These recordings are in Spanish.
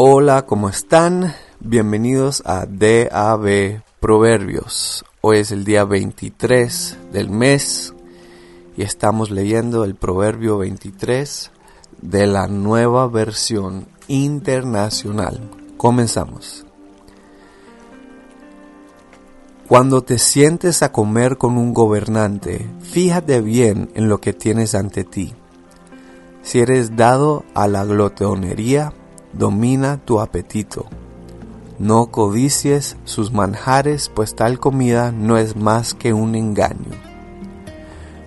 Hola, ¿cómo están? Bienvenidos a DAB Proverbios. Hoy es el día 23 del mes y estamos leyendo el Proverbio 23 de la nueva versión internacional. Comenzamos. Cuando te sientes a comer con un gobernante, fíjate bien en lo que tienes ante ti. Si eres dado a la glotonería, domina tu apetito. No codicies sus manjares, pues tal comida no es más que un engaño.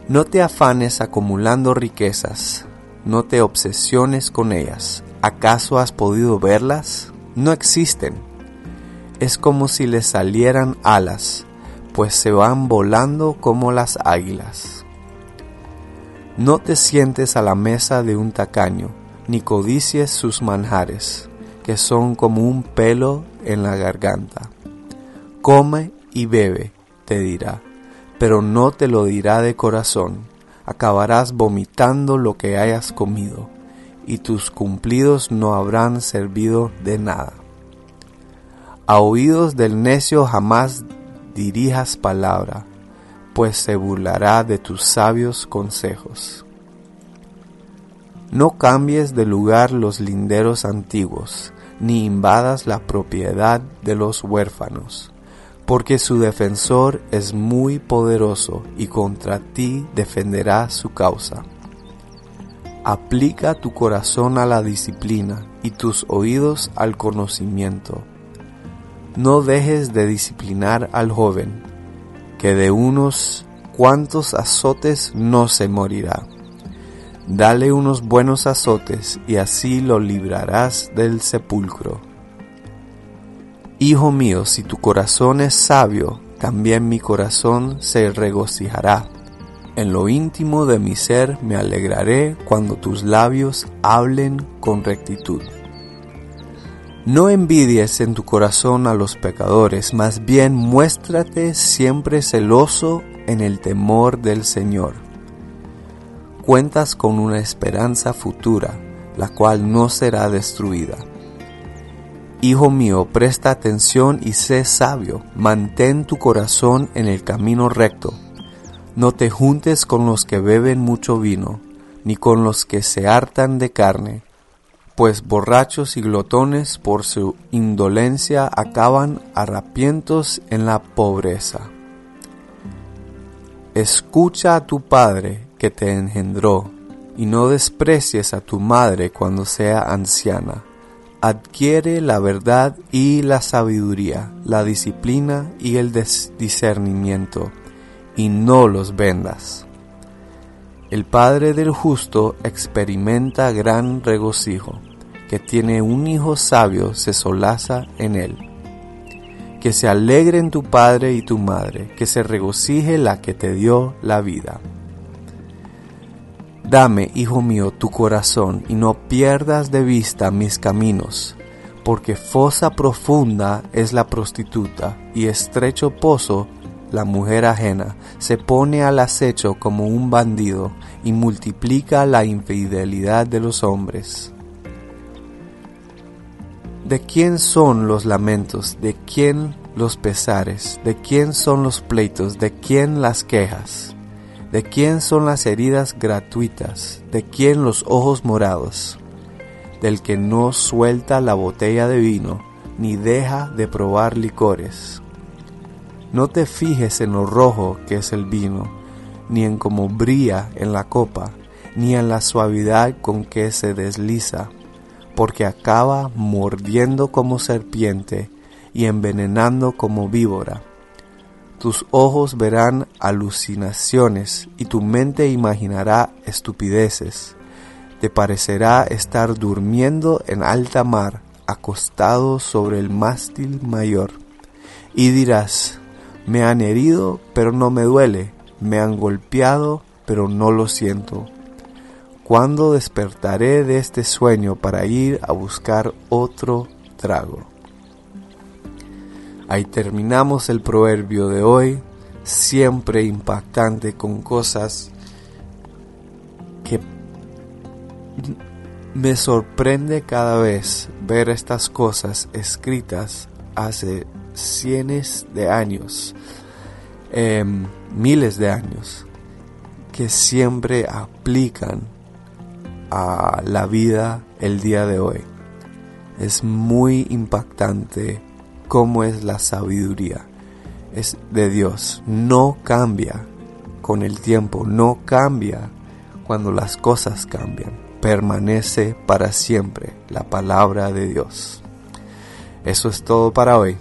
No te afanes acumulando riquezas, no te obsesiones con ellas. ¿Acaso has podido verlas? No existen es como si les salieran alas, pues se van volando como las águilas. No te sientes a la mesa de un tacaño, ni codicies sus manjares, que son como un pelo en la garganta. Come y bebe, te dirá, pero no te lo dirá de corazón, acabarás vomitando lo que hayas comido, y tus cumplidos no habrán servido de nada. A oídos del necio jamás dirijas palabra, pues se burlará de tus sabios consejos. No cambies de lugar los linderos antiguos, ni invadas la propiedad de los huérfanos, porque su defensor es muy poderoso y contra ti defenderá su causa. Aplica tu corazón a la disciplina y tus oídos al conocimiento no dejes de disciplinar al joven, que de unos cuantos azotes no se morirá. Dale unos buenos azotes y así lo librarás del sepulcro. Hijo mío, si tu corazón es sabio, también mi corazón se regocijará. En lo íntimo de mi ser me alegraré cuando tus labios hablen con rectitud. No envidies en tu corazón a los pecadores, más bien muéstrate siempre celoso en el temor del Señor. Cuentas con una esperanza futura, la cual no será destruida. Hijo mío, presta atención y sé sabio, mantén tu corazón en el camino recto. No te juntes con los que beben mucho vino, ni con los que se hartan de carne pues borrachos y glotones por su indolencia acaban arrapientos en la pobreza. Escucha a tu Padre que te engendró, y no desprecies a tu madre cuando sea anciana. Adquiere la verdad y la sabiduría, la disciplina y el discernimiento, y no los vendas. El Padre del justo experimenta gran regocijo que tiene un hijo sabio se solaza en él. Que se alegren tu padre y tu madre, que se regocije la que te dio la vida. Dame, hijo mío, tu corazón y no pierdas de vista mis caminos, porque fosa profunda es la prostituta y estrecho pozo la mujer ajena, se pone al acecho como un bandido y multiplica la infidelidad de los hombres. ¿De quién son los lamentos? ¿De quién los pesares? ¿De quién son los pleitos? ¿De quién las quejas? ¿De quién son las heridas gratuitas? ¿De quién los ojos morados? Del que no suelta la botella de vino, ni deja de probar licores. No te fijes en lo rojo que es el vino, ni en cómo brilla en la copa, ni en la suavidad con que se desliza porque acaba mordiendo como serpiente y envenenando como víbora. Tus ojos verán alucinaciones y tu mente imaginará estupideces. Te parecerá estar durmiendo en alta mar, acostado sobre el mástil mayor. Y dirás, me han herido, pero no me duele, me han golpeado, pero no lo siento ¿Cuándo despertaré de este sueño para ir a buscar otro trago? Ahí terminamos el proverbio de hoy, siempre impactante con cosas que me sorprende cada vez ver estas cosas escritas hace cientos de años, em, miles de años, que siempre aplican a la vida el día de hoy. Es muy impactante cómo es la sabiduría. Es de Dios. No cambia con el tiempo, no cambia cuando las cosas cambian. Permanece para siempre la palabra de Dios. Eso es todo para hoy.